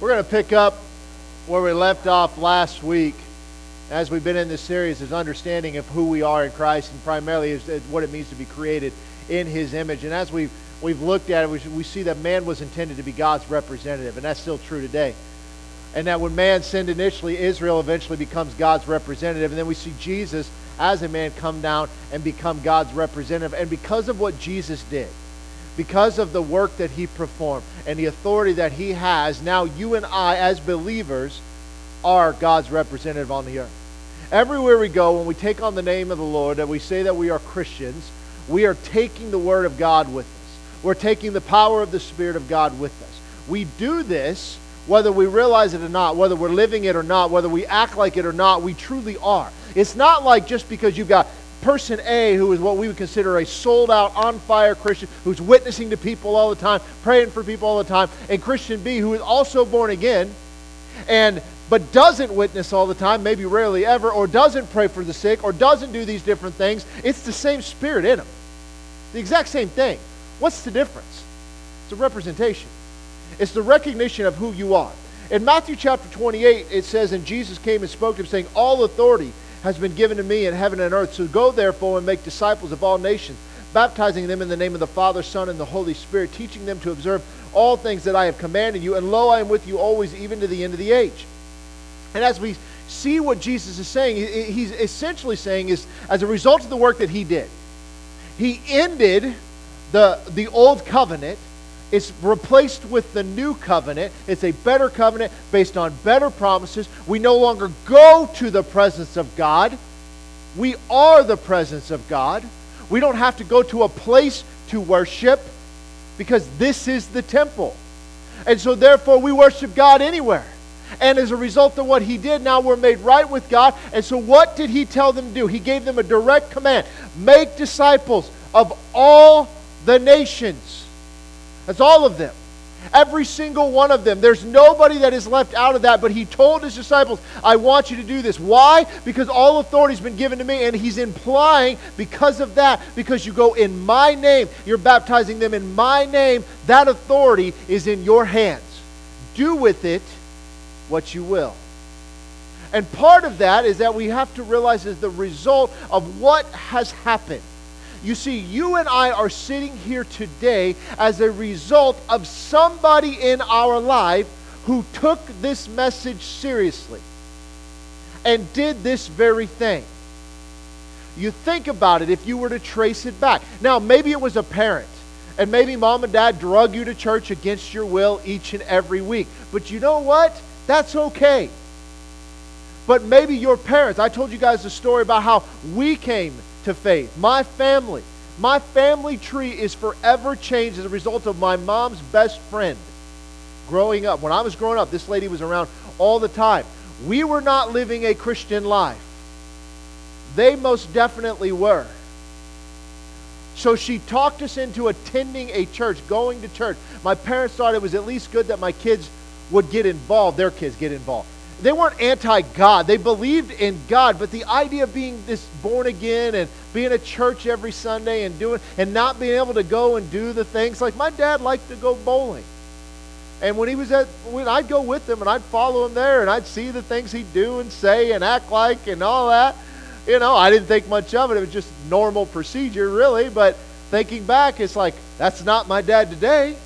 We're going to pick up where we left off last week. As we've been in this series, is understanding of who we are in Christ, and primarily is what it means to be created in His image. And as we've we've looked at it, we, we see that man was intended to be God's representative, and that's still true today. And that when man sinned initially, Israel eventually becomes God's representative, and then we see Jesus as a man come down and become God's representative. And because of what Jesus did, because of the work that he performed and the authority that he has, now you and I, as believers, are God's representative on the earth. Everywhere we go, when we take on the name of the Lord, that we say that we are Christians, we are taking the Word of God with us. We're taking the power of the Spirit of God with us. We do this whether we realize it or not, whether we're living it or not, whether we act like it or not, we truly are. It's not like just because you've got person A, who is what we would consider a sold out, on fire Christian, who's witnessing to people all the time, praying for people all the time, and Christian B, who is also born again, and but doesn't witness all the time, maybe rarely ever, or doesn't pray for the sick, or doesn't do these different things, it's the same spirit in them. The exact same thing. What's the difference? It's a representation. It's the recognition of who you are. In Matthew chapter 28, it says, And Jesus came and spoke to him, saying, All authority has been given to me in heaven and earth. So go therefore and make disciples of all nations, baptizing them in the name of the Father, Son, and the Holy Spirit, teaching them to observe all things that I have commanded you. And lo, I am with you always, even to the end of the age. And as we see what Jesus is saying, he's essentially saying is as a result of the work that he did, he ended the, the old covenant it's replaced with the new covenant. It's a better covenant based on better promises. We no longer go to the presence of God. We are the presence of God. We don't have to go to a place to worship because this is the temple. And so, therefore, we worship God anywhere. And as a result of what he did, now we're made right with God. And so, what did he tell them to do? He gave them a direct command make disciples of all the nations. That's all of them. Every single one of them. There's nobody that is left out of that. But he told his disciples, I want you to do this. Why? Because all authority has been given to me. And he's implying, because of that, because you go in my name, you're baptizing them in my name, that authority is in your hands. Do with it what you will. And part of that is that we have to realize is the result of what has happened. You see, you and I are sitting here today as a result of somebody in our life who took this message seriously and did this very thing. You think about it if you were to trace it back. Now, maybe it was a parent, and maybe mom and dad drug you to church against your will each and every week. But you know what? That's okay. But maybe your parents, I told you guys the story about how we came to faith. My family, my family tree is forever changed as a result of my mom's best friend growing up. When I was growing up, this lady was around all the time. We were not living a Christian life. They most definitely were. So she talked us into attending a church, going to church. My parents thought it was at least good that my kids would get involved, their kids get involved they weren't anti God. They believed in God, but the idea of being this born again and being at church every Sunday and doing and not being able to go and do the things like my dad liked to go bowling. And when he was at when I'd go with him and I'd follow him there and I'd see the things he'd do and say and act like and all that. You know, I didn't think much of it. It was just normal procedure really, but thinking back it's like that's not my dad today.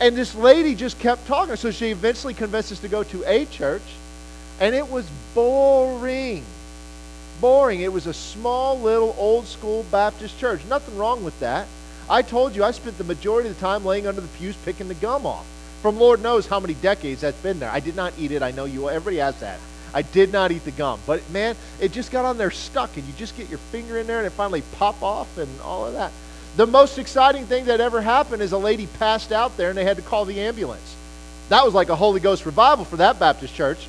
And this lady just kept talking. So she eventually convinced us to go to a church. And it was boring. Boring. It was a small, little, old school Baptist church. Nothing wrong with that. I told you I spent the majority of the time laying under the pews picking the gum off. From Lord knows how many decades that's been there. I did not eat it. I know you. Everybody has that. I did not eat the gum. But man, it just got on there stuck, and you just get your finger in there and it finally pop off and all of that. The most exciting thing that ever happened is a lady passed out there and they had to call the ambulance. That was like a Holy Ghost revival for that Baptist church.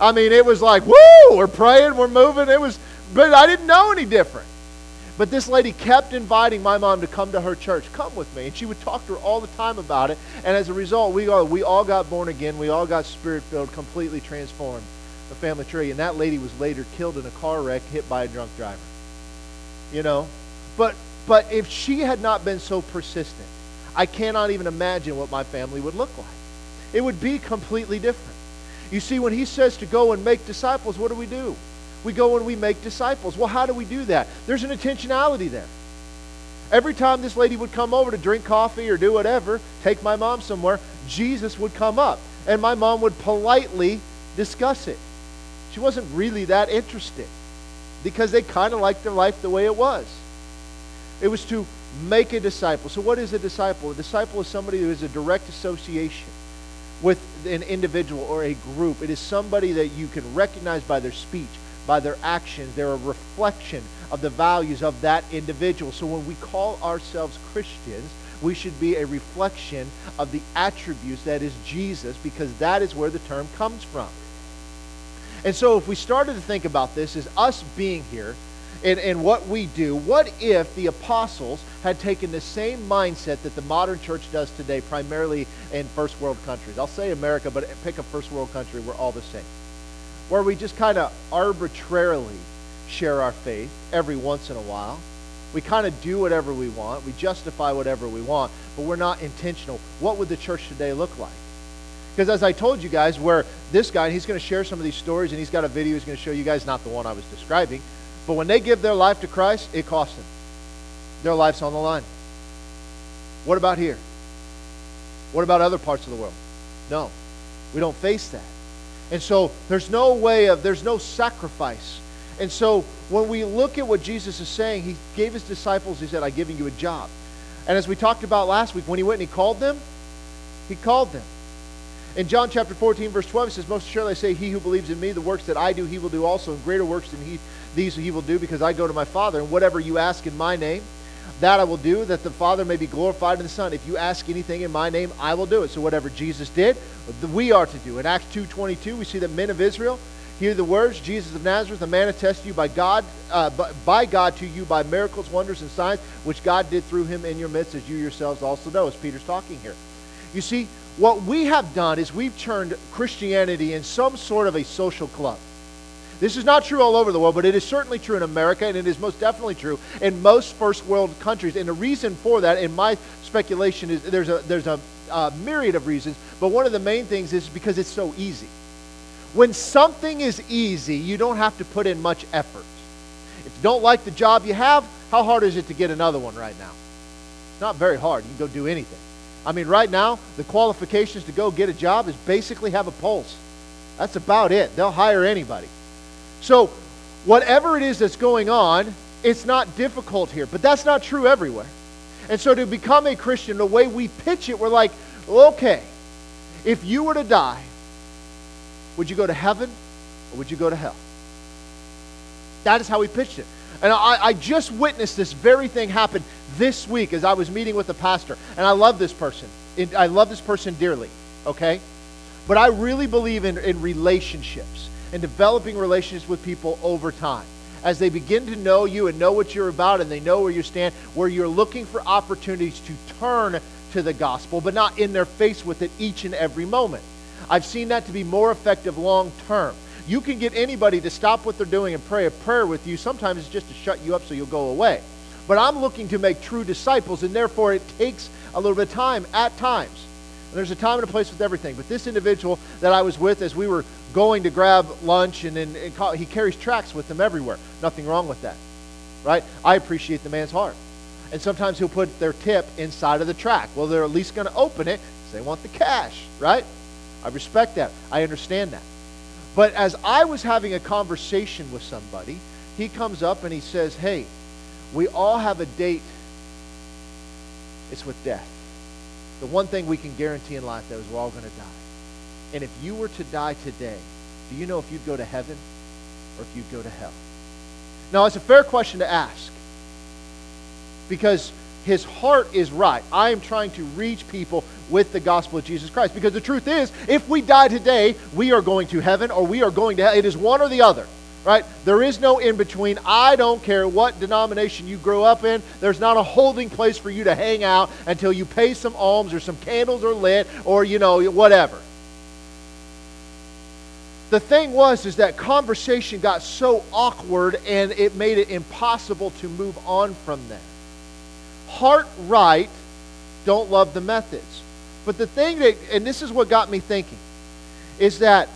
I mean, it was like, woo, we're praying, we're moving. It was, but I didn't know any different. But this lady kept inviting my mom to come to her church. Come with me. And she would talk to her all the time about it. And as a result, we all, we all got born again. We all got spirit filled, completely transformed. The family tree. And that lady was later killed in a car wreck, hit by a drunk driver. You know? But, but if she had not been so persistent, I cannot even imagine what my family would look like. it would be completely different. You see, when he says to go and make disciples, what do we do? We go and we make disciples. Well, how do we do that? There's an intentionality there. Every time this lady would come over to drink coffee or do whatever, take my mom somewhere, Jesus would come up. And my mom would politely discuss it. She wasn't really that interested because they kind of liked their life the way it was. It was to make a disciple. So, what is a disciple? A disciple is somebody who has a direct association with an individual or a group. It is somebody that you can recognize by their speech, by their actions. They're a reflection of the values of that individual. So, when we call ourselves Christians, we should be a reflection of the attributes that is Jesus because that is where the term comes from. And so, if we started to think about this as us being here, and, and what we do. What if the apostles had taken the same mindset that the modern church does today, primarily in first world countries? I'll say America, but pick a first world country, we're all the same. Where we just kind of arbitrarily share our faith every once in a while. We kind of do whatever we want, we justify whatever we want, but we're not intentional. What would the church today look like? Because as I told you guys, where this guy, he's going to share some of these stories, and he's got a video he's going to show you guys, not the one I was describing, but when they give their life to Christ, it costs them. Their life's on the line. What about here? What about other parts of the world? No. We don't face that. And so there's no way of, there's no sacrifice. And so when we look at what Jesus is saying, he gave his disciples, he said, I'm giving you a job. And as we talked about last week, when he went and he called them, he called them. In John chapter 14, verse 12, he says, Most surely I say, He who believes in me, the works that I do, he will do also, and greater works than he these he will do because I go to my Father. And whatever you ask in my name, that I will do, that the Father may be glorified in the Son. If you ask anything in my name, I will do it. So whatever Jesus did, we are to do. In Acts 2.22, we see that men of Israel hear the words, Jesus of Nazareth, a man attested you by God, uh, by God to you by miracles, wonders, and signs, which God did through him in your midst, as you yourselves also know, as Peter's talking here. You see, what we have done is we've turned Christianity in some sort of a social club. This is not true all over the world, but it is certainly true in America, and it is most definitely true in most first world countries. And the reason for that, in my speculation, is there's a, there's a, a myriad of reasons, but one of the main things is because it's so easy. When something is easy, you don't have to put in much effort. If you don't like the job you have, how hard is it to get another one right now? It's not very hard. You can go do anything. I mean, right now, the qualifications to go get a job is basically have a pulse. That's about it. They'll hire anybody. So, whatever it is that's going on, it's not difficult here. But that's not true everywhere. And so, to become a Christian, the way we pitch it, we're like, okay, if you were to die, would you go to heaven or would you go to hell? That is how we pitched it. And I, I, just witnessed this very thing happen this week as I was meeting with a pastor. And I love this person. I love this person dearly, okay? But I really believe in, in relationships and developing relationships with people over time. As they begin to know you and know what you're about and they know where you stand, where you're looking for opportunities to turn to the gospel, but not in their face with it each and every moment. I've seen that to be more effective long term. You can get anybody to stop what they're doing and pray a prayer with you. Sometimes it's just to shut you up so you'll go away. But I'm looking to make true disciples, and therefore it takes a little bit of time at times. And there's a time and a place with everything. But this individual that I was with as we were going to grab lunch, and, and, and he carries tracts with him everywhere. Nothing wrong with that, right? I appreciate the man's heart. And sometimes he'll put their tip inside of the tract. Well, they're at least going to open it they want the cash, right? I respect that. I understand that. But as I was having a conversation with somebody, he comes up and he says, Hey, we all have a date. It's with death. The one thing we can guarantee in life, though, is we're all going to die. And if you were to die today, do you know if you'd go to heaven or if you'd go to hell? Now, it's a fair question to ask because his heart is right. I am trying to reach people with the gospel of Jesus Christ because the truth is, if we die today, we are going to heaven or we are going to hell. It is one or the other right? There is no in between. I don't care what denomination you grow up in. There's not a holding place for you to hang out until you pay some alms or some candles are lit or, you know, whatever. The thing was is that conversation got so awkward and it made it impossible to move on from that. Heart right, don't love the methods. But the thing that, and this is what got me thinking, is that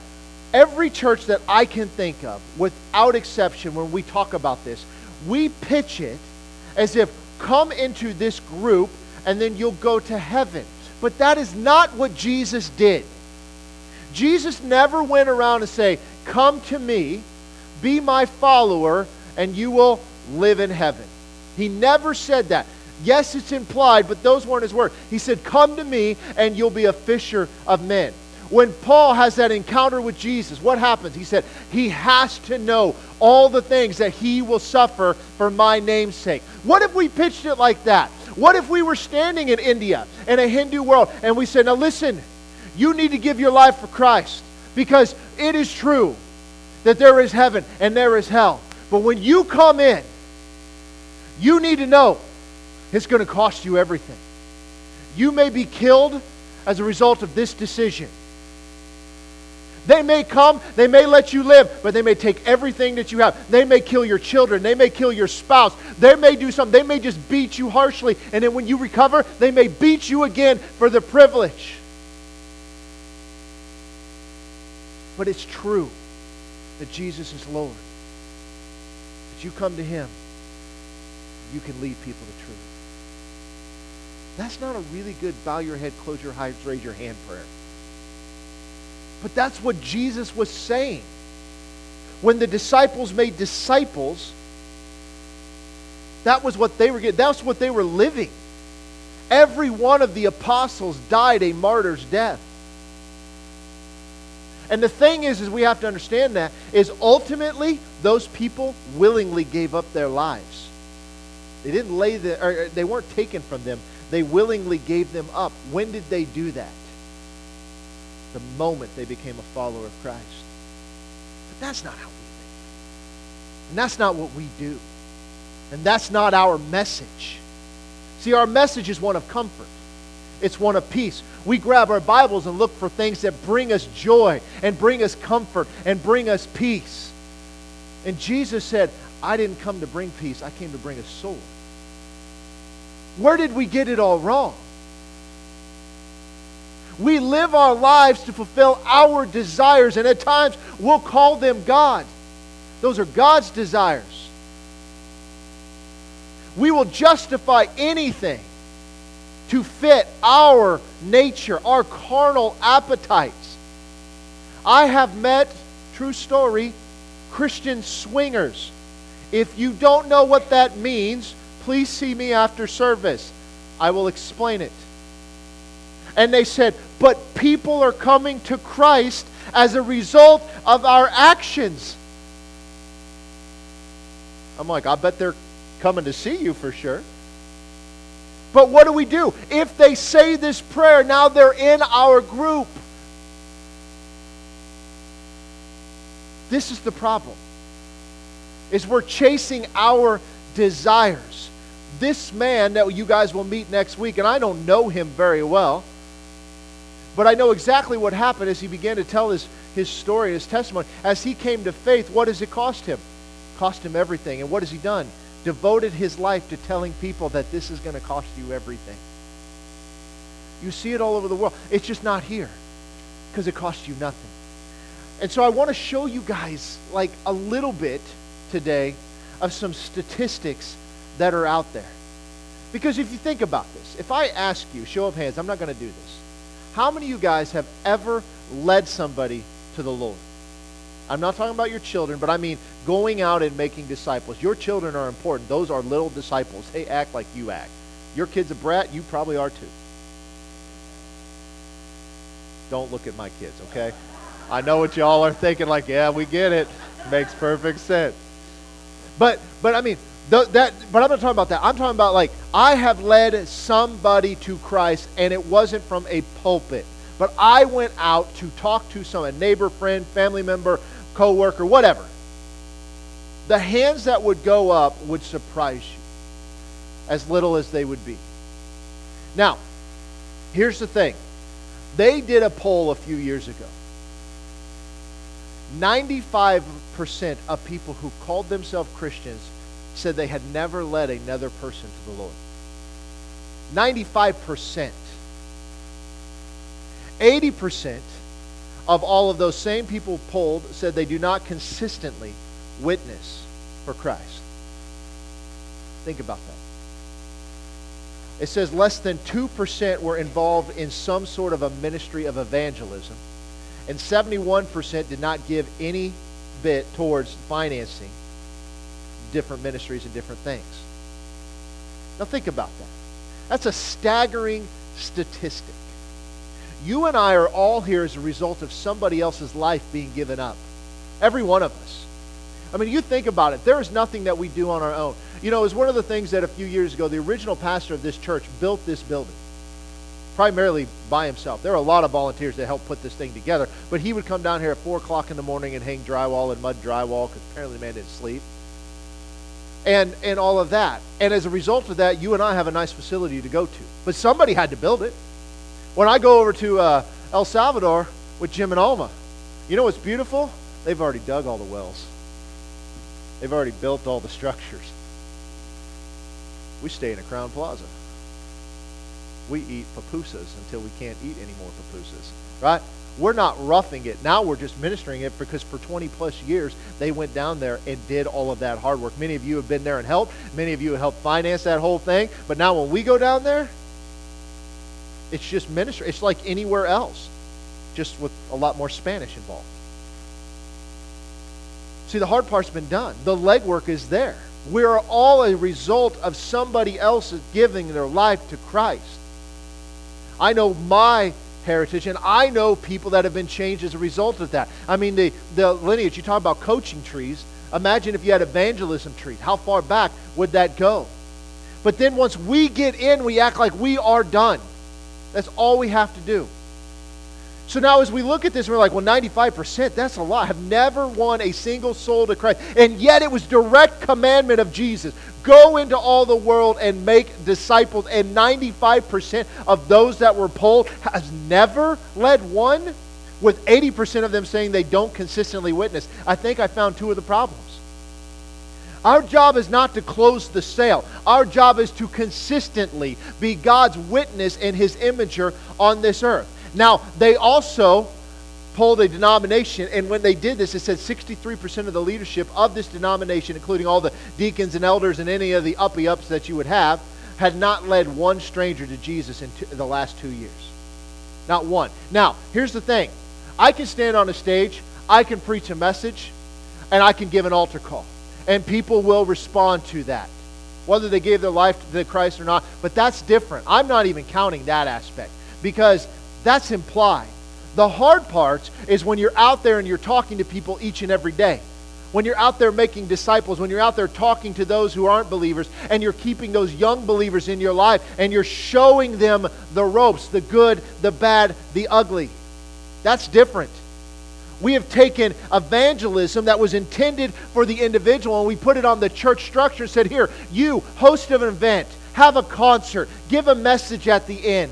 every church that I can think of, without exception, when we talk about this, we pitch it as if come into this group and then you'll go to heaven. But that is not what Jesus did. Jesus never went around and say, "Come to me, be my follower, and you will live in heaven." He never said that. Yes, it's implied, but those weren't his words. He said, "Come to me and you'll be a fisher of men." When Paul has that encounter with Jesus, what happens? He said, He has to know all the things that he will suffer for my name's sake. What if we pitched it like that? What if we were standing in India, in a Hindu world, and we said, Now listen, you need to give your life for Christ because it is true that there is heaven and there is hell. But when you come in, you need to know it's going to cost you everything. You may be killed as a result of this decision. They may come, they may let you live, but they may take everything that you have. They may kill your children, they may kill your spouse, they may do something, they may just beat you harshly, and then when you recover, they may beat you again for the privilege. But it's true that Jesus is Lord. That you come to Him, you can lead people to truth. That's not a really good bow your head, close your eyes, raise your hand prayer. But that's what Jesus was saying. When the disciples made disciples, that was what they were getting. That's what they were living. Every one of the apostles died a martyr's death. And the thing is, is we have to understand that, is ultimately those people willingly gave up their lives. They didn't lay the, or they weren't taken from them. They willingly gave them up. When did they do that? The moment they became a follower of Christ. But that's not how we think. And that's not what we do. And that's not our message. See, our message is one of comfort. It's one of peace. We grab our Bibles and look for things that bring us joy and bring us comfort and bring us peace. And Jesus said, I didn't come to bring peace, I came to bring a sword. Where did we get it all wrong? We live our lives to fulfill our desires, and at times we'll call them God. Those are God's desires. We will justify anything to fit our nature, our carnal appetites. I have met, true story, Christian swingers. If you don't know what that means, please see me after service. I will explain it. And they said, but people are coming to Christ as a result of our actions. I'm like, I bet they're coming to see you for sure. But what do we do? If they say this prayer, now they're in our group. This is the problem. Is we're chasing our desires. This man that you guys will meet next week, and I don't know him very well, but I know exactly what happened as he began to tell his, his story, his testimony. As he came to faith, what does it cost him? Cost him everything. And what has he done? Devoted his life to telling people that this is going to cost you everything. You see it all over the world. It's just not here because it costs you nothing. And so I want to show you guys like a little bit today of some statistics that are out there. Because if you think about this, if I ask you, show of hands, I'm not going to do this. How many of you guys have ever led somebody to the Lord? I'm not talking about your children, but I mean going out and making disciples. Your children are important. Those are little disciples. They act like you act. Your kid's a brat, you probably are too. Don't look at my kids, okay? I know what y'all are thinking, like, yeah, we get it. Makes perfect sense. But but I mean, the, that, but I'm not talking about that. I'm talking about like I have led somebody to Christ, and it wasn't from a pulpit, but I went out to talk to some a neighbor, friend, family member, coworker, whatever. The hands that would go up would surprise you, as little as they would be. Now, here's the thing. They did a poll a few years ago. 95% of people who called themselves Christians said they had never led another person to the Lord. 95%. 80% of all of those same people polled said they do not consistently witness for Christ. Think about that. It says less than 2% were involved in some sort of a ministry of evangelism, and 71% did not give any bit towards financing different ministries and different things. Now, think about that. That's a staggering statistic. You and I are all here as a result of somebody else's life being given up. Every one of us. I mean, you think about it. There is nothing that we do on our own. You know, it was one of the things that a few years ago, the original pastor of this church built this building primarily by himself. There are a lot of volunteers that helped put this thing together, but he would come down here at 4 o'clock in the morning and hang drywall and mud drywall because apparently the man didn't sleep. And, and all of that. And as a result of that, you and I have a nice facility to go to. But somebody had to build it. When I go over to uh, El Salvador with Jim and Alma, you know what's beautiful? They've already dug all the wells. They've already built all the structures. We stay in a Crowne Plaza. We eat pupusas until we can't eat any more pupusas, right? We're not roughing it. Now we're just ministering it because for 20 plus years they went down there and did all of that hard work. Many of you have been there and helped. Many of you have helped finance that whole thing. But now when we go down there, it's just ministry. It's like anywhere else, just with a lot more Spanish involved. See, the hard part's been done. The legwork is there. We are all a result of somebody else giving their life to Christ. I know my heritage, and I know people that have been changed as a result of that. I mean, the, the lineage, you talk about coaching trees. Imagine if you had evangelism trees. How far back would that go? But then once we get in, we act like we are done. That's all we have to do. So now, as we look at this, we're like, well, 95%, that's a lot. I've never won a single soul to Christ. And yet, it was direct commandment of Jesus go into all the world and make disciples. And 95% of those that were polled has never led one, with 80% of them saying they don't consistently witness. I think I found two of the problems. Our job is not to close the sale. Our job is to consistently be God's witness and his imager on this earth. Now, they also polled a denomination, and when they did this, it said 63% of the leadership of this denomination, including all the deacons and elders and any of the uppy ups that you would have, had not led one stranger to Jesus in two, the last two years. Not one. Now, here's the thing I can stand on a stage, I can preach a message, and I can give an altar call. And people will respond to that, whether they gave their life to Christ or not. But that's different. I'm not even counting that aspect because that's implied. The hard part is when you're out there and you're talking to people each and every day. When you're out there making disciples, when you're out there talking to those who aren't believers, and you're keeping those young believers in your life, and you're showing them the ropes the good, the bad, the ugly. That's different. We have taken evangelism that was intended for the individual and we put it on the church structure and said, Here, you host of an event, have a concert, give a message at the end.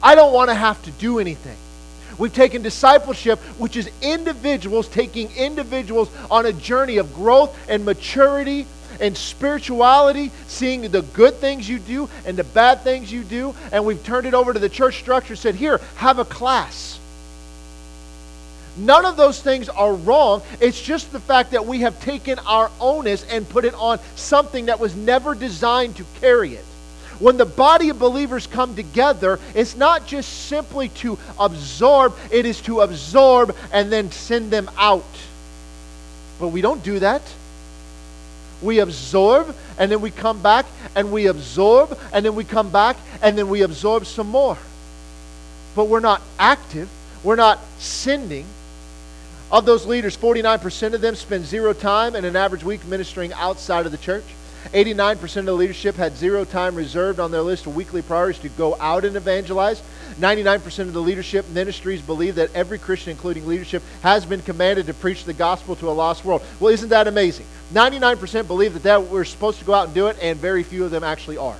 I don't want to have to do anything. We've taken discipleship, which is individuals taking individuals on a journey of growth and maturity and spirituality, seeing the good things you do and the bad things you do, and we've turned it over to the church structure, said, Here, have a class. None of those things are wrong. It's just the fact that we have taken our onus and put it on something that was never designed to carry it. When the body of believers come together, it's not just simply to absorb, it is to absorb and then send them out. But we don't do that. We absorb and then we come back and we absorb and then we come back and then we absorb some more. But we're not active, we're not sending. Of those leaders, 49% of them spend zero time in an average week ministering outside of the church. 89% of the leadership had zero time reserved on their list of weekly priorities to go out and evangelize. 99% of the leadership ministries believe that every Christian, including leadership, has been commanded to preach the gospel to a lost world. Well, isn't that amazing? 99% believe that, that we're supposed to go out and do it, and very few of them actually are.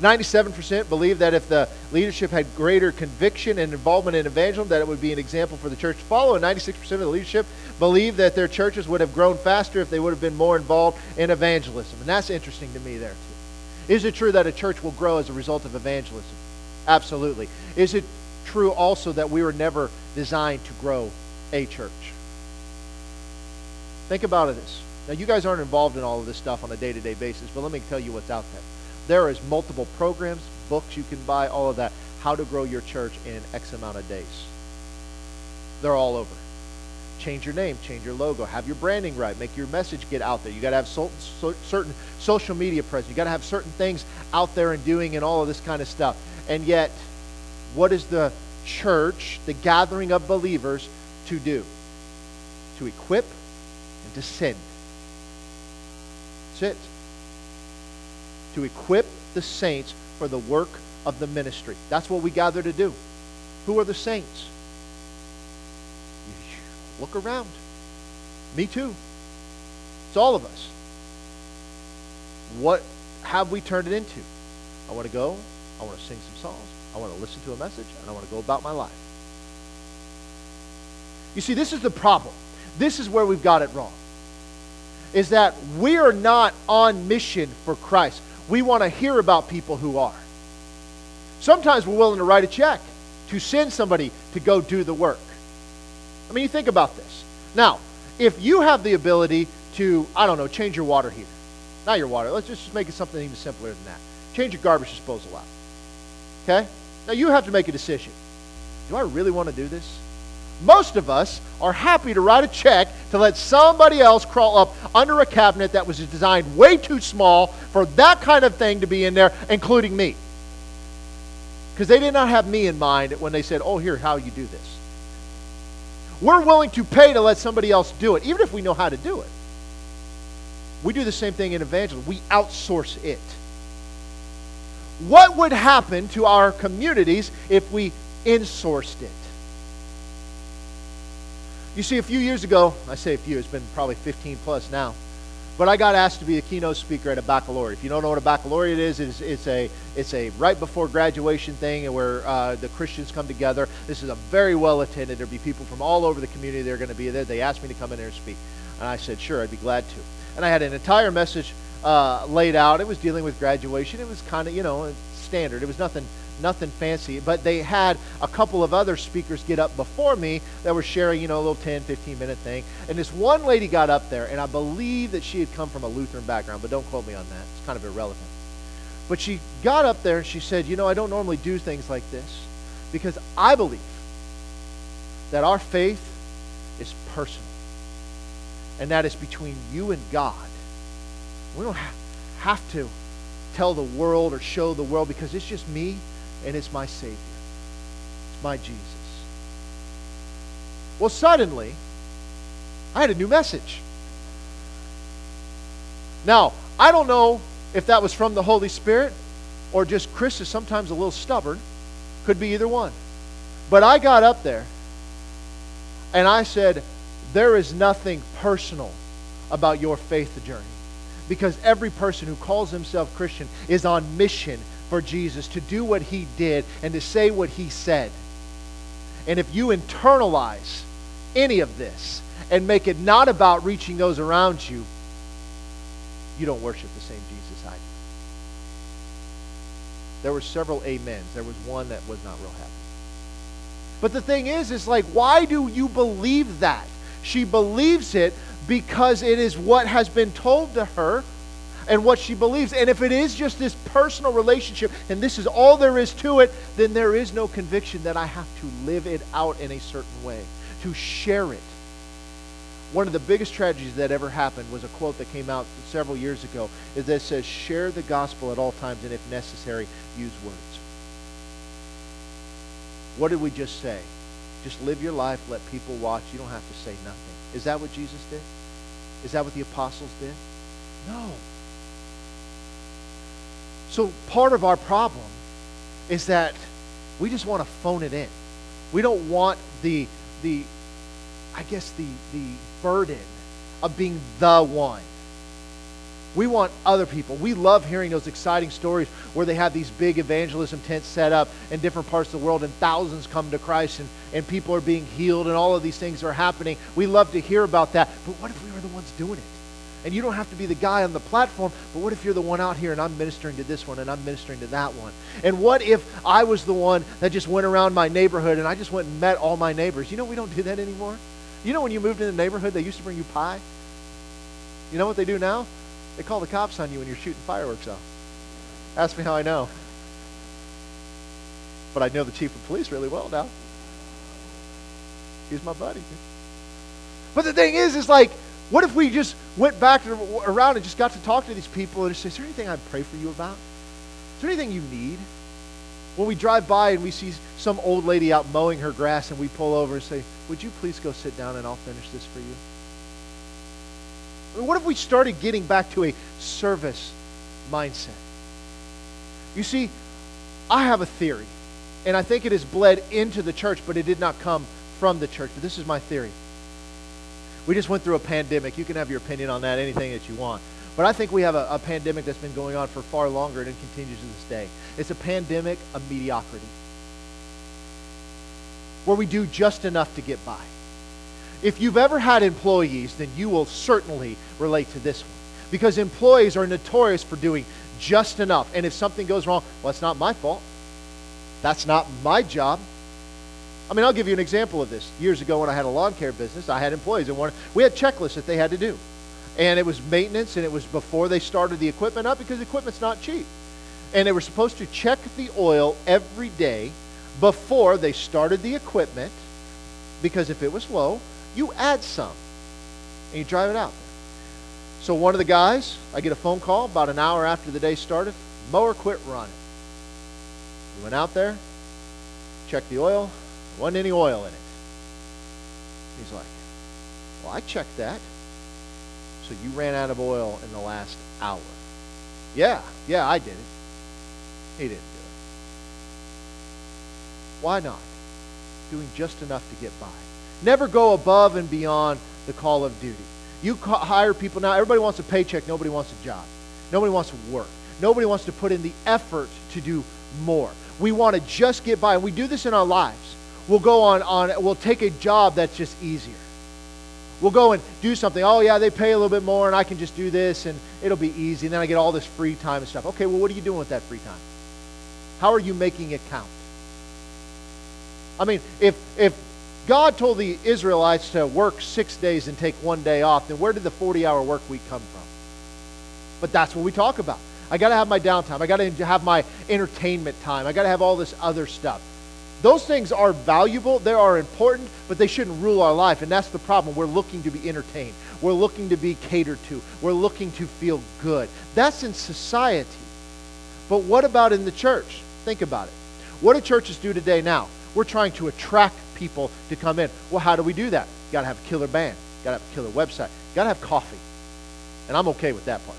97% believe that if the leadership had greater conviction and involvement in evangelism, that it would be an example for the church to follow. And 96% of the leadership believe that their churches would have grown faster if they would have been more involved in evangelism. And that's interesting to me there, too. Is it true that a church will grow as a result of evangelism? Absolutely. Is it true also that we were never designed to grow a church. Think about this. Now, you guys aren't involved in all of this stuff on a day to day basis, but let me tell you what's out there. There is multiple programs, books you can buy, all of that. How to grow your church in X amount of days. They're all over. Change your name, change your logo, have your branding right, make your message get out there. You got to have so, so, certain social media presence. You got to have certain things out there and doing and all of this kind of stuff. And yet, what is the church, the gathering of believers, to do? To equip and to send. That's it. To equip the saints for the work of the ministry. That's what we gather to do. Who are the saints? Look around. Me too. It's all of us. What have we turned it into? I want to go. I want to sing some songs. I want to listen to a message. And I want to go about my life. You see, this is the problem. This is where we've got it wrong. Is that we are not on mission for Christ. We want to hear about people who are. Sometimes we're willing to write a check to send somebody to go do the work. I mean, you think about this. Now, if you have the ability to, I don't know, change your water heater, not your water, let's just make it something even simpler than that. Change your garbage disposal out. Okay? Now, you have to make a decision. Do I really want to do this? Most of us are happy to write a check to let somebody else crawl up under a cabinet that was designed way too small for that kind of thing to be in there, including me. Because they did not have me in mind when they said, oh, here, how you do this. We're willing to pay to let somebody else do it, even if we know how to do it. We do the same thing in evangelism. We outsource it. What would happen to our communities if we insourced it? You see, a few years ago, I say a few, it's been probably 15 plus now, but I got asked to be a keynote speaker at a baccalaureate. If you don't know what a baccalaureate is, it's, it's a it's a right before graduation thing where uh, the Christians come together. This is a very well attended. There'll be people from all over the community. They're going to be there. They asked me to come in there and speak, and I said, sure, I'd be glad to. And I had an entire message uh, laid out. It was dealing with graduation. It was kind of you know standard. It was nothing nothing fancy. But they had a couple of other speakers get up before me that were sharing, you know, a little 10, 15 minute thing. And this one lady got up there, and I believe that she had come from a Lutheran background, but don't quote me on that. It's kind of irrelevant. But she got up there and she said, You know, I don't normally do things like this because I believe that our faith is personal and that is between you and God. We don't have to tell the world or show the world because it's just me and it's my Savior. It's my Jesus. Well, suddenly, I had a new message. Now, I don't know if that was from the Holy Spirit or just Chris is sometimes a little stubborn. Could be either one. But I got up there and I said, There is nothing personal about your faith journey. Because every person who calls himself Christian is on mission for Jesus to do what he did and to say what he said. And if you internalize any of this and make it not about reaching those around you, you don't worship the same Jesus I do. There were several amens. There was one that was not real happy. But the thing is, is like, why do you believe that? She believes it because it is what has been told to her and what she believes. And if it is just this personal relationship and this is all there is to it, then there is no conviction that I have to live it out in a certain way, to share it. One of the biggest tragedies that ever happened was a quote that came out several years ago that says, share the gospel at all times and if necessary, use words. What did we just say? Just live your life, let people watch. You don't have to say nothing. Is that what Jesus did? Is that what the apostles did? No. So part of our problem is that we just want to phone it in. We don't want the the I guess the the burden of being the one. We want other people. We love hearing those exciting stories where they have these big evangelism tents set up in different parts of the world and thousands come to Christ and, and people are being healed and all of these things are happening. We love to hear about that. But what if we were the ones doing it? And you don't have to be the guy on the platform, but what if you're the one out here and I'm ministering to this one and I'm ministering to that one? And what if I was the one that just went around my neighborhood and I just went and met all my neighbors? You know, we don't do that anymore. You know, when you moved in the neighborhood, they used to bring you pie? You know what they do now? They call the cops on you when you're shooting fireworks off. Ask me how I know. But I know the chief of police really well now. He's my buddy. But the thing is, is like, what if we just went back around and just got to talk to these people and just say, is there anything I'd pray for you about? Is there anything you need? When we drive by and we see some old lady out mowing her grass and we pull over and say, would you please go sit down and I'll finish this for you? I mean, what if we started getting back to a service mindset? You see, I have a theory, and I think it has bled into the church, but it did not come from the church. But this is my theory. We just went through a pandemic. You can have your opinion on that, anything that you want. But I think we have a, a pandemic that's been going on for far longer and it continues to this day. It's a pandemic of mediocrity where we do just enough to get by. If you've ever had employees, then you will certainly relate to this one. Because employees are notorious for doing just enough. And if something goes wrong, well, it's not my fault. That's not my job. I mean, I'll give you an example of this. Years ago, when I had a lawn care business, I had employees, and we had checklists that they had to do. And it was maintenance, and it was before they started the equipment up because equipment's not cheap. And they were supposed to check the oil every day before they started the equipment because if it was low, you add some and you drive it out. So one of the guys, I get a phone call about an hour after the day started, mower quit running. We went out there, checked the oil, wasn't any oil in it. He's like, Well, I checked that. So you ran out of oil in the last hour. Yeah, yeah, I did it. He didn't do it. Why not? Doing just enough to get by. Never go above and beyond the call of duty. You hire people now, everybody wants a paycheck, nobody wants a job. Nobody wants to work. Nobody wants to put in the effort to do more. We want to just get by. And we do this in our lives. We'll go on, on we'll take a job that's just easier. We'll go and do something. Oh, yeah, they pay a little bit more, and I can just do this, and it'll be easy. And then I get all this free time and stuff. Okay, well, what are you doing with that free time? How are you making it count? I mean, if, if God told the Israelites to work six days and take one day off, then where did the 40 hour work week come from? But that's what we talk about. I got to have my downtime. I got to have my entertainment time. I got to have all this other stuff. Those things are valuable, they are important, but they shouldn't rule our life. And that's the problem. We're looking to be entertained, we're looking to be catered to, we're looking to feel good. That's in society. But what about in the church? Think about it. What do churches do today now? We're trying to attract people to come in. Well, how do we do that? Got to have a killer band, got to have a killer website, got to have coffee. And I'm okay with that part.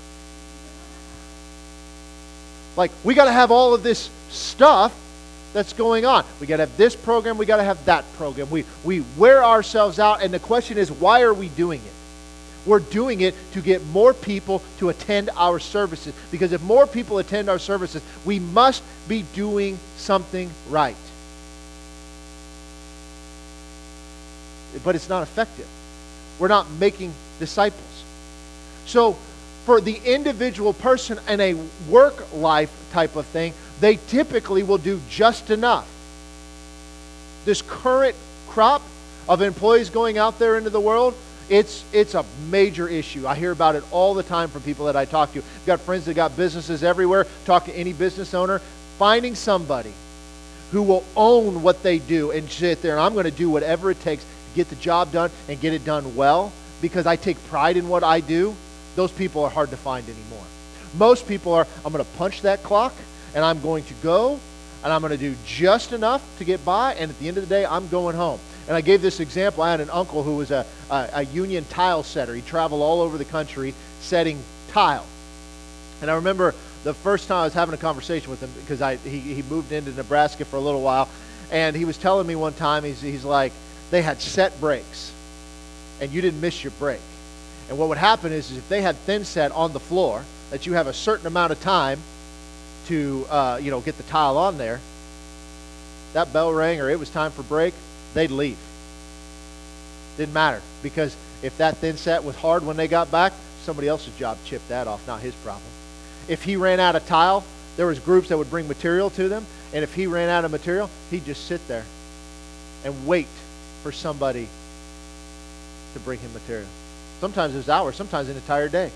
Like, we got to have all of this stuff that's going on. We got to have this program, we got to have that program. We, we wear ourselves out, and the question is, why are we doing it? We're doing it to get more people to attend our services. Because if more people attend our services, we must be doing something right. But it's not effective. We're not making disciples. So, for the individual person in a work life type of thing, they typically will do just enough. This current crop of employees going out there into the world, it's, it's a major issue. I hear about it all the time from people that I talk to. I've got friends that got businesses everywhere. Talk to any business owner. Finding somebody who will own what they do and sit there and I'm going to do whatever it takes to get the job done and get it done well because I take pride in what I do, those people are hard to find anymore. Most people are, I'm going to punch that clock and I'm going to go and I'm going to do just enough to get by, and at the end of the day, I'm going home. And I gave this example. I had an uncle who was a, a, a union tile setter. He traveled all over the country setting tile. And I remember the first time I was having a conversation with him because I, he, he moved into Nebraska for a little while, and he was telling me one time, he's, he's like, they had set breaks, and you didn't miss your break. And what would happen is, is if they had thin set on the floor, that you have a certain amount of time to uh, you know get the tile on there, that bell rang or it was time for break, they'd leave. Didn't matter because if that thin set was hard when they got back, somebody else's job chipped that off, not his problem. If he ran out of tile, there was groups that would bring material to them, and if he ran out of material, he'd just sit there and wait for somebody to bring him material. Sometimes it was hours, sometimes an entire day.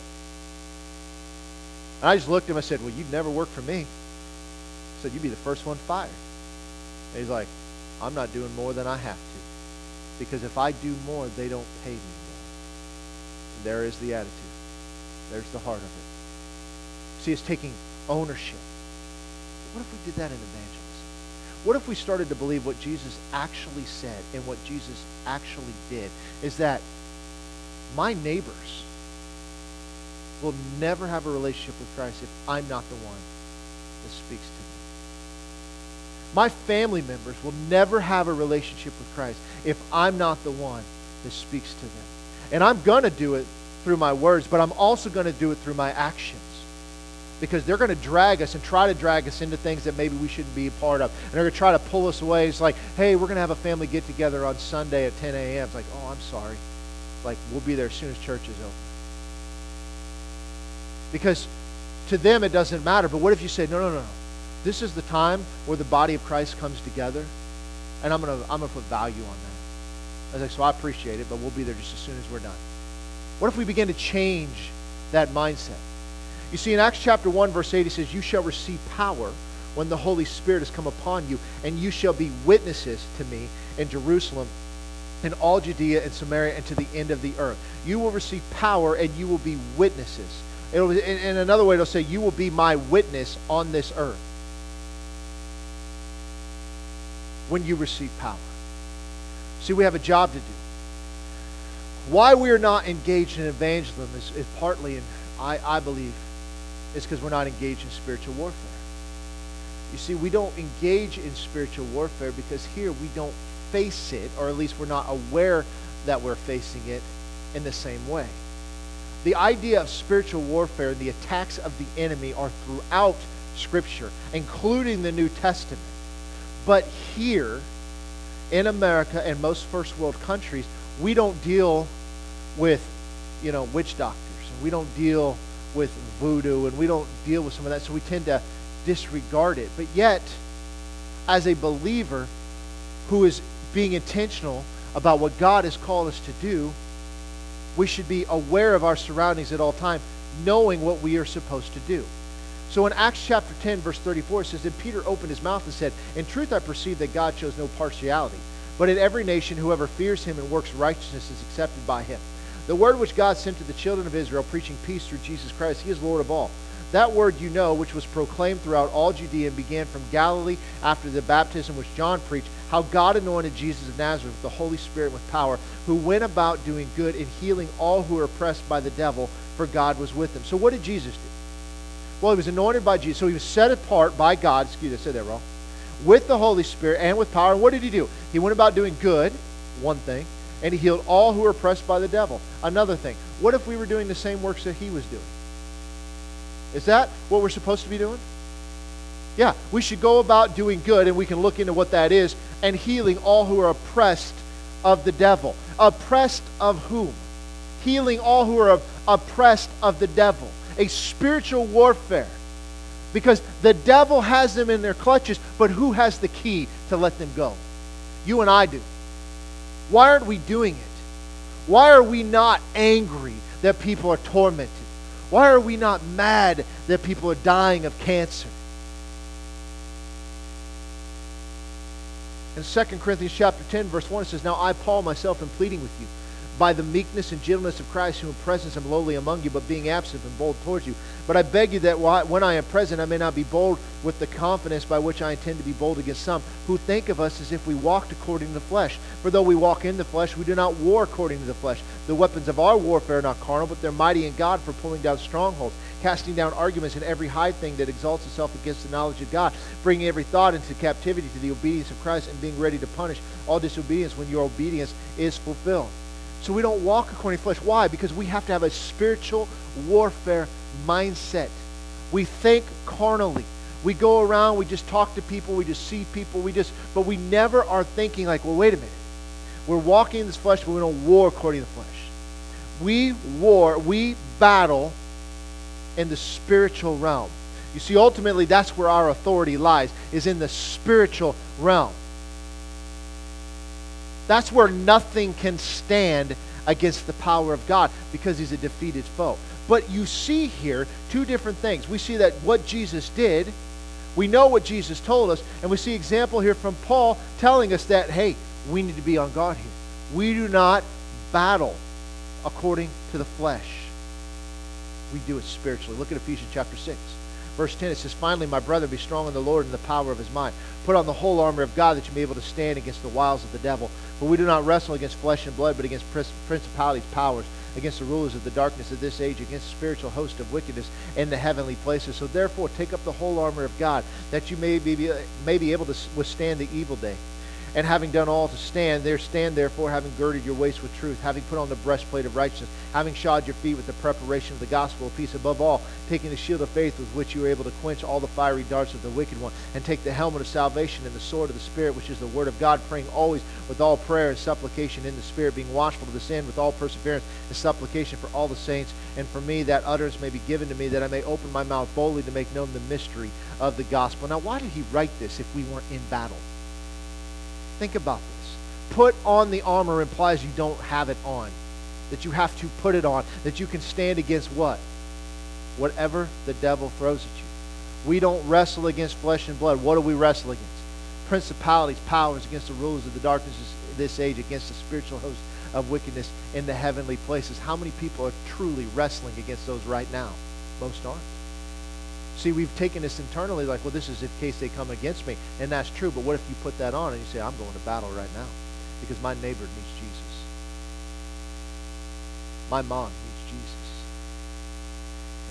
And I just looked at him and said, Well, you'd never work for me. I said, You'd be the first one fired. And he's like, I'm not doing more than I have to. Because if I do more, they don't pay me more. And there is the attitude. There's the heart of it. See, it's taking ownership. What if we did that in evangelism? What if we started to believe what Jesus actually said and what Jesus actually did is that my neighbors will never have a relationship with Christ if I'm not the one that speaks to them. My family members will never have a relationship with Christ if I'm not the one that speaks to them. And I'm going to do it through my words, but I'm also going to do it through my actions. Because they're going to drag us and try to drag us into things that maybe we shouldn't be a part of. And they're going to try to pull us away. It's like, hey, we're going to have a family get together on Sunday at 10 a.m. It's like, oh, I'm sorry. Like, we'll be there as soon as church is open. Because to them it doesn't matter. But what if you say, no, no, no, no. This is the time where the body of Christ comes together, and I'm going to I'm gonna put value on that. I was like, so I appreciate it, but we'll be there just as soon as we're done. What if we begin to change that mindset? You see, in Acts chapter 1, verse 8, he says, You shall receive power when the Holy Spirit has come upon you, and you shall be witnesses to me in Jerusalem, in all Judea and Samaria, and to the end of the earth. You will receive power, and you will be witnesses. It'll, in, another way, it'll say, You will be my witness on this earth. when you receive power. See, we have a job to do. Why we are not engaged in evangelism is, is partly, and I, I believe, is because we're not engaged in spiritual warfare. You see, we don't engage in spiritual warfare because here we don't face it, or at least we're not aware that we're facing it in the same way. The idea of spiritual warfare and the attacks of the enemy are throughout Scripture, including the New Testament. But here in America and most first world countries, we don't deal with, you know, witch doctors. And we don't deal with voodoo and we don't deal with some of that. So we tend to disregard it. But yet, as a believer who is being intentional about what God has called us to do, we should be aware of our surroundings at all times, knowing what we are supposed to do. So in Acts chapter 10, verse 34, it says, Then Peter opened his mouth and said, In truth I perceive that God shows no partiality, but in every nation whoever fears him and works righteousness is accepted by him. The word which God sent to the children of Israel, preaching peace through Jesus Christ, he is Lord of all. That word you know, which was proclaimed throughout all Judea and began from Galilee after the baptism which John preached, how God anointed Jesus of Nazareth with the Holy Spirit with power, who went about doing good and healing all who were oppressed by the devil, for God was with him. So what did Jesus do? Well, he was anointed by Jesus. So he was set apart by God. Excuse me, I said that wrong. With the Holy Spirit and with power. And what did he do? He went about doing good, one thing, and he healed all who were oppressed by the devil. Another thing. What if we were doing the same works that he was doing? Is that what we're supposed to be doing? Yeah, we should go about doing good, and we can look into what that is, and healing all who are oppressed of the devil. Oppressed of whom? Healing all who are oppressed of the devil a spiritual warfare. Because the devil has them in their clutches, but who has the key to let them go? You and I do. Why aren't we doing it? Why are we not angry that people are tormented? Why are we not mad that people are dying of cancer? In 2 Corinthians chapter 10, verse 1, it says, Now I, Paul, myself, am pleading with you by the meekness and gentleness of Christ, who in presence am lowly among you, but being absent am bold towards you. But I beg you that when I am present, I may not be bold with the confidence by which I intend to be bold against some who think of us as if we walked according to the flesh. For though we walk in the flesh, we do not war according to the flesh. The weapons of our warfare are not carnal, but they're mighty in God for pulling down strongholds, casting down arguments and every high thing that exalts itself against the knowledge of God, bringing every thought into captivity to the obedience of Christ, and being ready to punish all disobedience when your obedience is fulfilled. So we don't walk according to flesh. Why? Because we have to have a spiritual warfare mindset. We think carnally. We go around, we just talk to people, we just see people, we just, but we never are thinking like, well, wait a minute. We're walking in this flesh, but we don't war according to the flesh. We war, we battle in the spiritual realm. You see, ultimately, that's where our authority lies, is in the spiritual realm. That's where nothing can stand against the power of God because he's a defeated foe. But you see here two different things. We see that what Jesus did, we know what Jesus told us, and we see example here from Paul telling us that, hey, we need to be on guard here. We do not battle according to the flesh. We do it spiritually. Look at Ephesians chapter 6. Verse 10, it says, Finally, my brother, be strong in the Lord and the power of his might. Put on the whole armor of God that you may be able to stand against the wiles of the devil. For we do not wrestle against flesh and blood, but against principalities, powers, against the rulers of the darkness of this age, against the spiritual hosts of wickedness in the heavenly places. So therefore, take up the whole armor of God, that you may be, may be able to withstand the evil day and having done all to stand, there stand therefore, having girded your waist with truth, having put on the breastplate of righteousness, having shod your feet with the preparation of the gospel of peace, above all, taking the shield of faith with which you are able to quench all the fiery darts of the wicked one, and take the helmet of salvation and the sword of the Spirit, which is the word of God, praying always with all prayer and supplication in the Spirit, being watchful to this with all perseverance and supplication for all the saints, and for me that utterance may be given to me, that I may open my mouth boldly to make known the mystery of the gospel. Now, why did he write this if we weren't in battle? Think about this. Put on the armor implies you don't have it on, that you have to put it on, that you can stand against what? Whatever the devil throws at you. We don't wrestle against flesh and blood. What do we wrestle against? Principalities, powers, against the rulers of the darkness of this age, against the spiritual host of wickedness in the heavenly places. How many people are truly wrestling against those right now? Most aren't. See, we've taken this internally like, well, this is in case they come against me. And that's true. But what if you put that on and you say, I'm going to battle right now because my neighbor needs Jesus? My mom needs Jesus.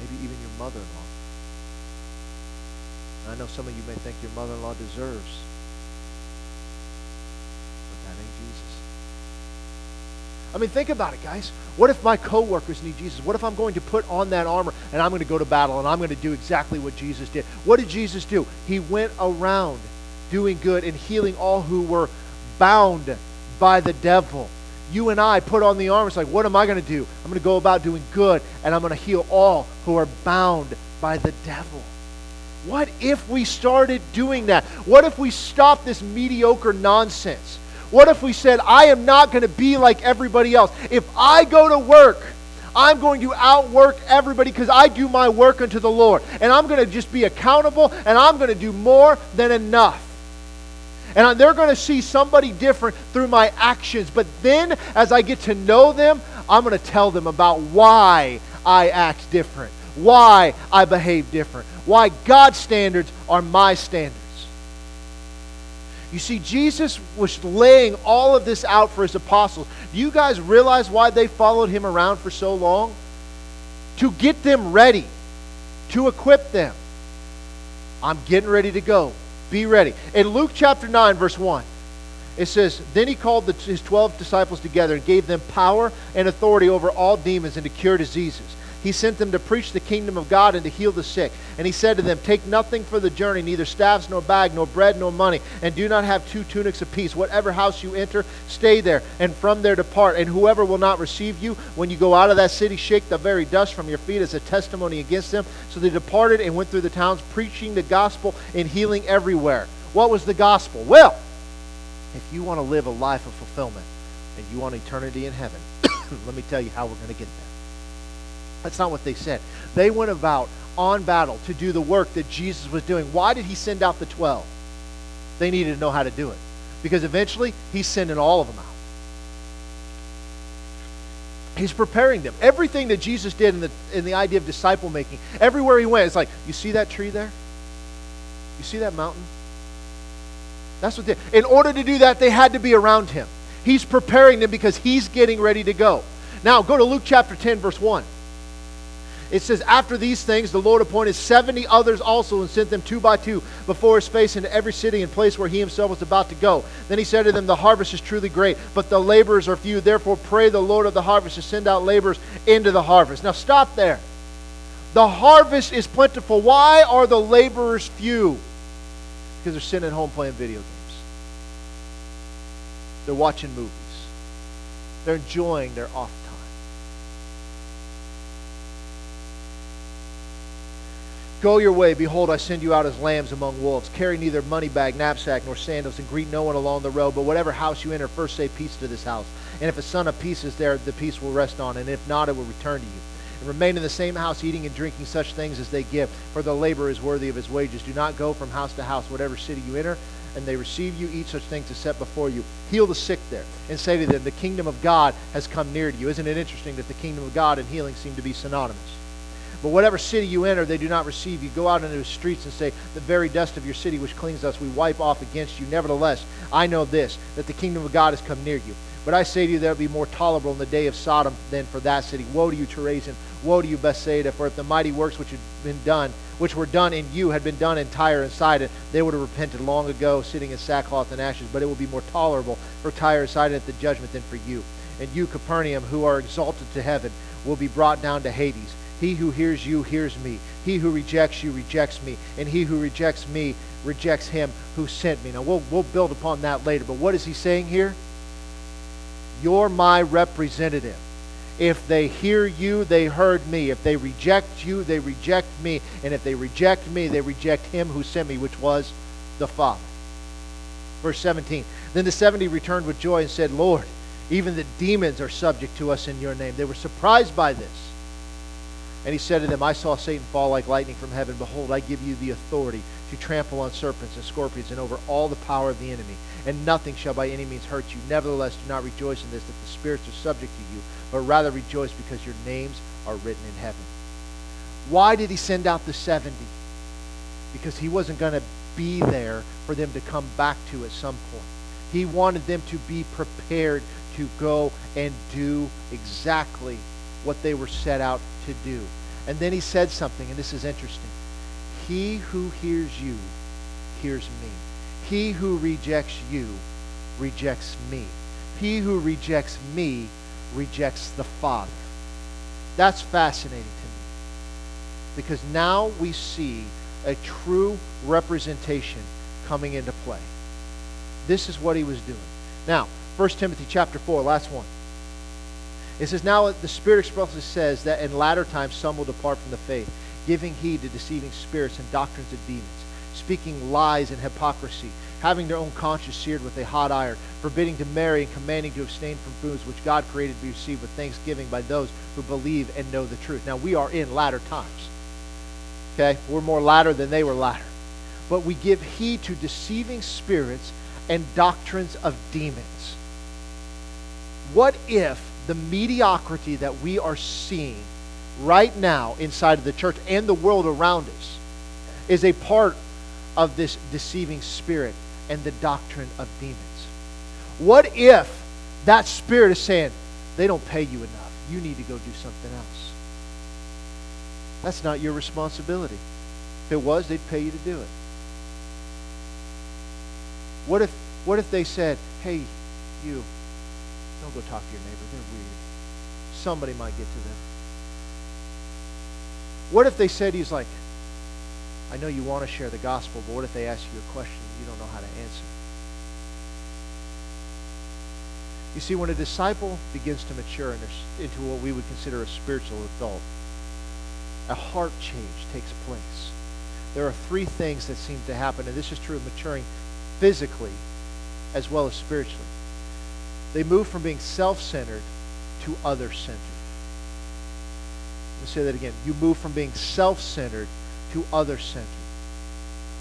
Maybe even your mother-in-law. I know some of you may think your mother-in-law deserves I mean, think about it, guys. What if my coworkers need Jesus? What if I'm going to put on that armor and I'm going to go to battle and I'm going to do exactly what Jesus did? What did Jesus do? He went around doing good and healing all who were bound by the devil. You and I put on the armor. It's like, what am I going to do? I'm going to go about doing good and I'm going to heal all who are bound by the devil. What if we started doing that? What if we stopped this mediocre nonsense? What if we said, I am not going to be like everybody else? If I go to work, I'm going to outwork everybody because I do my work unto the Lord. And I'm going to just be accountable and I'm going to do more than enough. And they're going to see somebody different through my actions. But then, as I get to know them, I'm going to tell them about why I act different, why I behave different, why God's standards are my standards. You see, Jesus was laying all of this out for his apostles. Do you guys realize why they followed him around for so long? To get them ready, to equip them. I'm getting ready to go. Be ready. In Luke chapter 9, verse 1, it says, Then he called the, his 12 disciples together and gave them power and authority over all demons and to cure diseases he sent them to preach the kingdom of God and to heal the sick. And he said to them, Take nothing for the journey, neither staffs nor bag, nor bread nor money, and do not have two tunics apiece. Whatever house you enter, stay there, and from there depart. And whoever will not receive you, when you go out of that city, shake the very dust from your feet as a testimony against them. So they departed and went through the towns, preaching the gospel and healing everywhere. What was the gospel? Well, if you want to live a life of fulfillment and you want eternity in heaven, let me tell you how we're going to get there. That's not what they said. They went about on battle to do the work that Jesus was doing. Why did he send out the 12? They needed to know how to do it. Because eventually, he's sending all of them out. He's preparing them. Everything that Jesus did in the, in the idea of disciple making, everywhere he went, it's like, you see that tree there? You see that mountain? That's what they, in order to do that, they had to be around him. He's preparing them because he's getting ready to go. Now, go to Luke chapter 10, verse 1. It says, After these things, the Lord appointed 70 others also and sent them two by two before his face into every city and place where he himself was about to go. Then he said to them, The harvest is truly great, but the laborers are few. Therefore, pray the Lord of the harvest to send out laborers into the harvest. Now, stop there. The harvest is plentiful. Why are the laborers few? Because they're sitting at home playing video games, they're watching movies, they're enjoying their off Go your way. Behold, I send you out as lambs among wolves. Carry neither money bag, knapsack, nor sandals, and greet no one along the road. But whatever house you enter, first say peace to this house. And if a son of peace is there, the peace will rest on, and if not, it will return to you. And remain in the same house, eating and drinking such things as they give, for the laborer is worthy of his wages. Do not go from house to house, whatever city you enter, and they receive you, eat such things as set before you. Heal the sick there, and say to them, The kingdom of God has come near to you. Isn't it interesting that the kingdom of God and healing seem to be synonymous? But whatever city you enter, they do not receive you. Go out into the streets and say, The very dust of your city which cleans us, we wipe off against you. Nevertheless, I know this, that the kingdom of God has come near you. But I say to you, there will be more tolerable in the day of Sodom than for that city. Woe to you, Chorazin! Woe to you, Bethsaida! For if the mighty works which had been done, which were done in you, had been done in Tyre and Sidon, they would have repented long ago, sitting in sackcloth and ashes. But it will be more tolerable for Tyre and Sidon at the judgment than for you. And you, Capernaum, who are exalted to heaven, will be brought down to Hades. He who hears you hears me. He who rejects you rejects me. And he who rejects me rejects him who sent me. Now, we'll, we'll build upon that later. But what is he saying here? You're my representative. If they hear you, they heard me. If they reject you, they reject me. And if they reject me, they reject him who sent me, which was the Father. Verse 17 Then the 70 returned with joy and said, Lord, even the demons are subject to us in your name. They were surprised by this. And he said to them, I saw Satan fall like lightning from heaven. Behold, I give you the authority to trample on serpents and scorpions and over all the power of the enemy, and nothing shall by any means hurt you. Nevertheless, do not rejoice in this, that the spirits are subject to you, but rather rejoice because your names are written in heaven. Why did he send out the 70? Because he wasn't going to be there for them to come back to at some point. He wanted them to be prepared to go and do exactly what they were set out to do. And then he said something, and this is interesting. He who hears you hears me. He who rejects you rejects me. He who rejects me rejects the Father. That's fascinating to me. Because now we see a true representation coming into play. This is what he was doing. Now, 1 Timothy chapter 4, last one. It says, Now the Spirit expressly says that in latter times some will depart from the faith, giving heed to deceiving spirits and doctrines of demons, speaking lies and hypocrisy, having their own conscience seared with a hot iron, forbidding to marry and commanding to abstain from foods which God created to be received with thanksgiving by those who believe and know the truth. Now we are in latter times. Okay? We're more latter than they were latter. But we give heed to deceiving spirits and doctrines of demons. What if the mediocrity that we are seeing right now inside of the church and the world around us is a part of this deceiving spirit and the doctrine of demons. What if that spirit is saying, they don't pay you enough. You need to go do something else. That's not your responsibility. If it was, they'd pay you to do it. What if, what if they said, hey, you, don't go talk to your neighbor. They're. Somebody might get to them. What if they said he's like, I know you want to share the gospel, but what if they ask you a question you don't know how to answer? You see, when a disciple begins to mature into what we would consider a spiritual adult, a heart change takes place. There are three things that seem to happen, and this is true of maturing physically as well as spiritually. They move from being self centered to other centered. Let me say that again. You move from being self centered to other centered.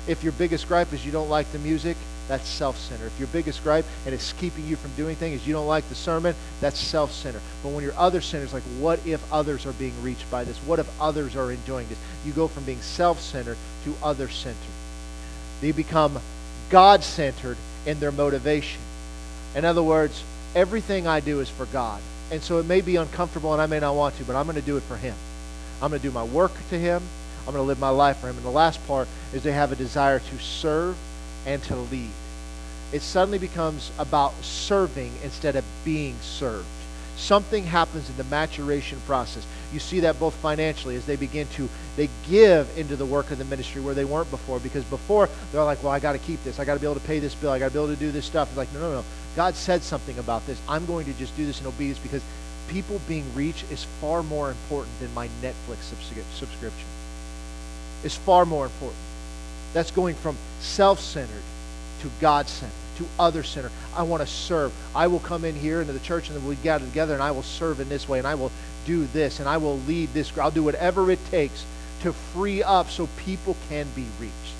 If your biggest gripe is you don't like the music, that's self centered. If your biggest gripe and it's keeping you from doing things is you don't like the sermon, that's self centered. But when you're other centered, it's like, what if others are being reached by this? What if others are enjoying this? You go from being self centered to other centered. They become God centered in their motivation. In other words, everything I do is for God. And so it may be uncomfortable and I may not want to, but I'm going to do it for Him. I'm going to do my work to Him. I'm going to live my life for Him. And the last part is they have a desire to serve and to lead. It suddenly becomes about serving instead of being served. Something happens in the maturation process. You see that both financially as they begin to they give into the work of the ministry where they weren't before because before they're like, well, I got to keep this. I got to be able to pay this bill. I got to be able to do this stuff. It's like, no, no, no. God said something about this. I'm going to just do this in obedience because people being reached is far more important than my Netflix subscription. It's far more important. That's going from self centered to God centered, to other centered. I want to serve. I will come in here into the church and then we gather together and I will serve in this way and I will do this and I will lead this. I'll do whatever it takes to free up so people can be reached.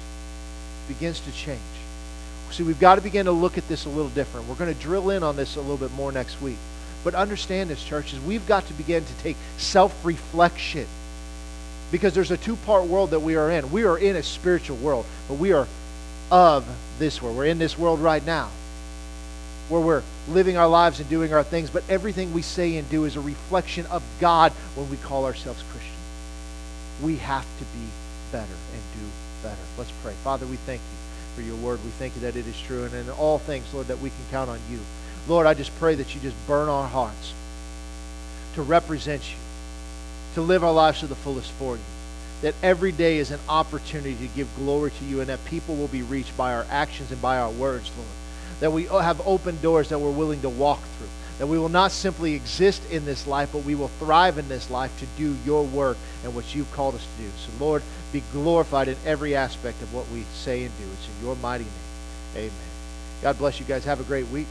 It begins to change. See, we've got to begin to look at this a little different. We're going to drill in on this a little bit more next week. But understand this, churches, we've got to begin to take self reflection because there's a two part world that we are in. We are in a spiritual world, but we are of this world. We're in this world right now where we're living our lives and doing our things, but everything we say and do is a reflection of God when we call ourselves Christians. We have to be better and do better. Let's pray. Father, we thank you for your word. We thank you that it is true. And in all things, Lord, that we can count on you. Lord, I just pray that you just burn our hearts to represent you, to live our lives to the fullest for you. That every day is an opportunity to give glory to you and that people will be reached by our actions and by our words, Lord. That we have open doors that we're willing to walk through. That we will not simply exist in this life, but we will thrive in this life to do your work and what you've called us to do. So, Lord, be glorified in every aspect of what we say and do. It's in your mighty name. Amen. God bless you guys. Have a great week.